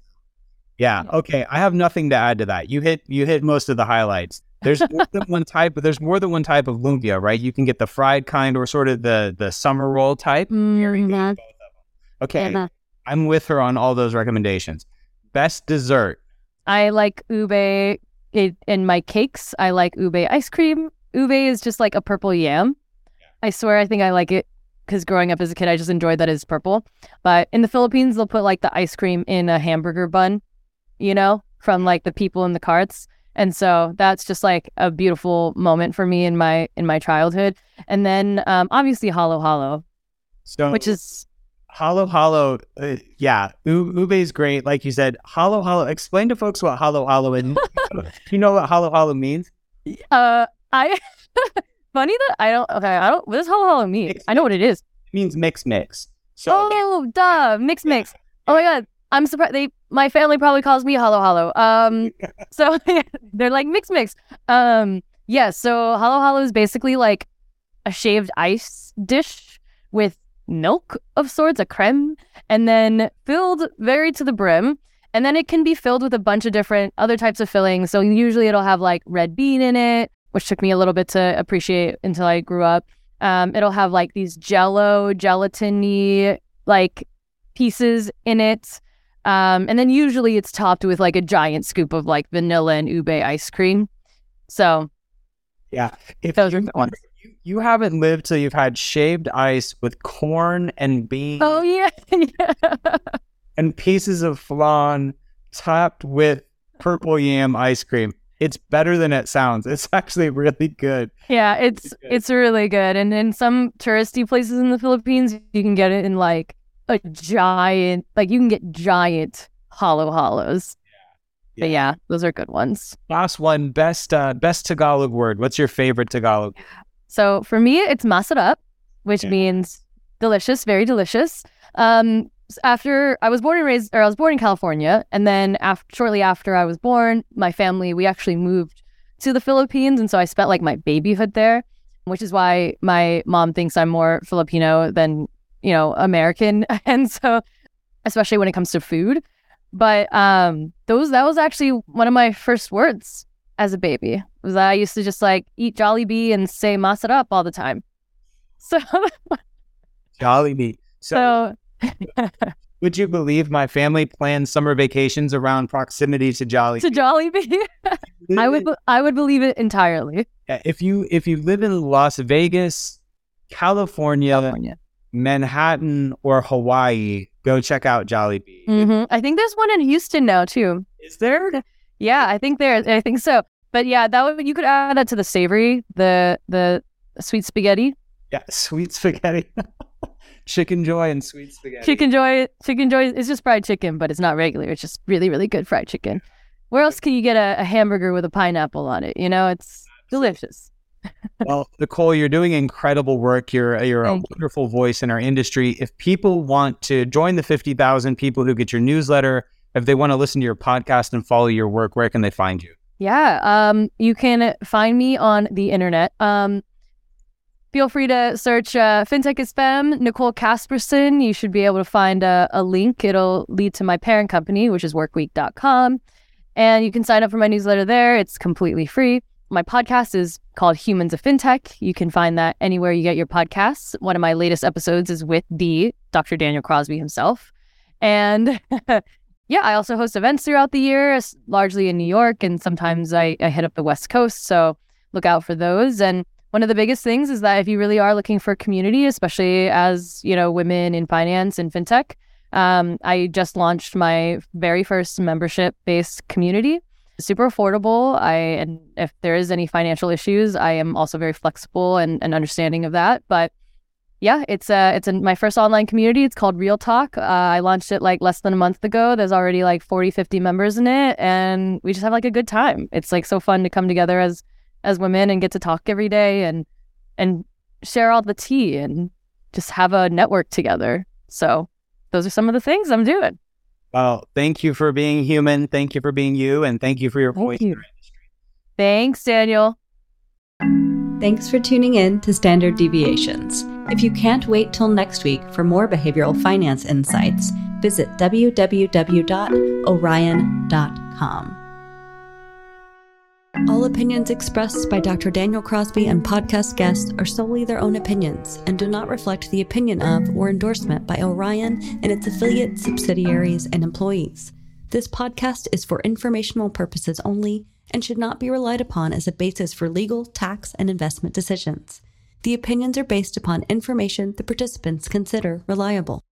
Yeah. Okay. I have nothing to add to that. You hit you hit most of the highlights. There's more than [LAUGHS] one type, but there's more than one type of lumpia, right? You can get the fried kind or sort of the the summer roll type. Mhm. Okay. Yeah. I'm with her on all those recommendations. Best dessert. I like ube it, in my cakes. I like ube ice cream. Ube is just like a purple yam. I swear, I think I like it because growing up as a kid, I just enjoyed that it's purple. But in the Philippines, they'll put like the ice cream in a hamburger bun, you know, from like the people in the carts. And so that's just like a beautiful moment for me in my in my childhood. And then um, obviously halo halo, So which is Halo Halo, uh, yeah, U- Ube is great. Like you said, Halo Halo. Explain to folks what Halo Halo is. you know what Halo Halo means? uh I [LAUGHS] funny that I don't okay I don't what does halo halo mean? It's- I know what it is. It means mix mix. So Oh, duh, mix mix. Oh my god, I'm surprised. They, my family probably calls me Halo Halo. Um, [LAUGHS] so [LAUGHS] they're like mix mix. Um, yeah. So Halo Halo is basically like a shaved ice dish with milk of sorts, a creme, and then filled very to the brim. And then it can be filled with a bunch of different other types of fillings. So usually it'll have like red bean in it, which took me a little bit to appreciate until I grew up. Um, it'll have like these jello, gelatiny like pieces in it. Um, and then usually it's topped with like a giant scoop of like vanilla and ube ice cream. So yeah, if those are you, the ones. You, haven't lived till you've had shaved ice with corn and beans Oh yeah, [LAUGHS] yeah. and pieces of flan topped with purple yam ice cream. It's better than it sounds. It's [LAUGHS] actually really good. Yeah, it's good. it's really good. And in some touristy places in the Philippines, you can get it in like a giant, like you can get giant halo halos. Yeah. But yeah, those are good ones. Last one, best uh, best Tagalog word. What's your favorite Tagalog? So for me, it's masarap, which Yeah. means delicious, very delicious. Um, after I was born and raised, or I was born in California, and then af- shortly after I was born, my family we actually moved to the Philippines, and so I spent like my babyhood there, which is why my mom thinks I'm more Filipino than you know American, [LAUGHS] and so especially when it comes to food. But um, those that was actually one of my first words as a baby was that I used to just like eat Jollibee and say masarap all the time. [LAUGHS] So, Jollibee. So, so [LAUGHS] would you believe my family plans summer vacations around proximity to Jollibee? to Jollibee, [LAUGHS] I would I would believe it entirely. Yeah, if you if you live in Las Vegas, California, Manhattan, or Hawaii, go check out Jollibee. hmm I think there's one in Houston now too. Is there? Yeah, I think there. I think so. But yeah, that would you could add that to the savory, the the sweet spaghetti, Yeah, [LAUGHS] sweet spaghetti, [LAUGHS] chicken joy, and sweet spaghetti. chicken joy. Chicken joy is just fried chicken, but it's not regular. It's just really really good fried chicken. Where else can you get a, a hamburger with a pineapple on it? You know, it's delicious. [LAUGHS] well, Nicole, you're doing incredible work. You're you're a Thank you. wonderful voice in our industry. If people want to join the fifty thousand people who get your newsletter, if they want to listen to your podcast and follow your work, where can they find you? Yeah, um, you can find me on the internet. Um, feel free to search uh, FinTech is Nicole Casperson. You should be able to find a, a link. It'll lead to my parent company, which is workweek.com. And you can sign up for my newsletter there. It's completely free. My podcast is called Humans of FinTech. You can find that anywhere you get your podcasts. One of my latest episodes is with the Dr. Daniel Crosby himself. And [LAUGHS] yeah, I also host events throughout the year, largely in New York, and sometimes I, I hit up the West Coast. So look out for those. And one of the biggest things is that if you really are looking for community, especially as you know women in finance and fintech, um, I just launched my very first membership-based community. Super affordable. I and if there is any financial issues, I am also very flexible and, and understanding of that. But yeah, it's uh it's in my first online community. It's called Real Talk. Uh, I launched it like less than a month ago. There's already like 40, 50 members in it, and we just have like a good time. It's like so fun to come together as as women and get to talk every day and and share all the tea and just have a network together. So those are some of the things I'm doing. Well, thank you for being human. Thank you for being you. And thank you for your Thank voice. you. Thanks, Daniel. Thanks for tuning in to Standard Deviations. If you can't wait till next week for more behavioral finance insights, visit www.orion.com. All opinions expressed by Dr. Daniel Crosby and podcast guests are solely their own opinions and do not reflect the opinion of or endorsement by Orion and its affiliates, subsidiaries, and employees. This podcast is for informational purposes only and should not be relied upon as a basis for legal, tax, and investment decisions. The opinions are based upon information the participants consider reliable.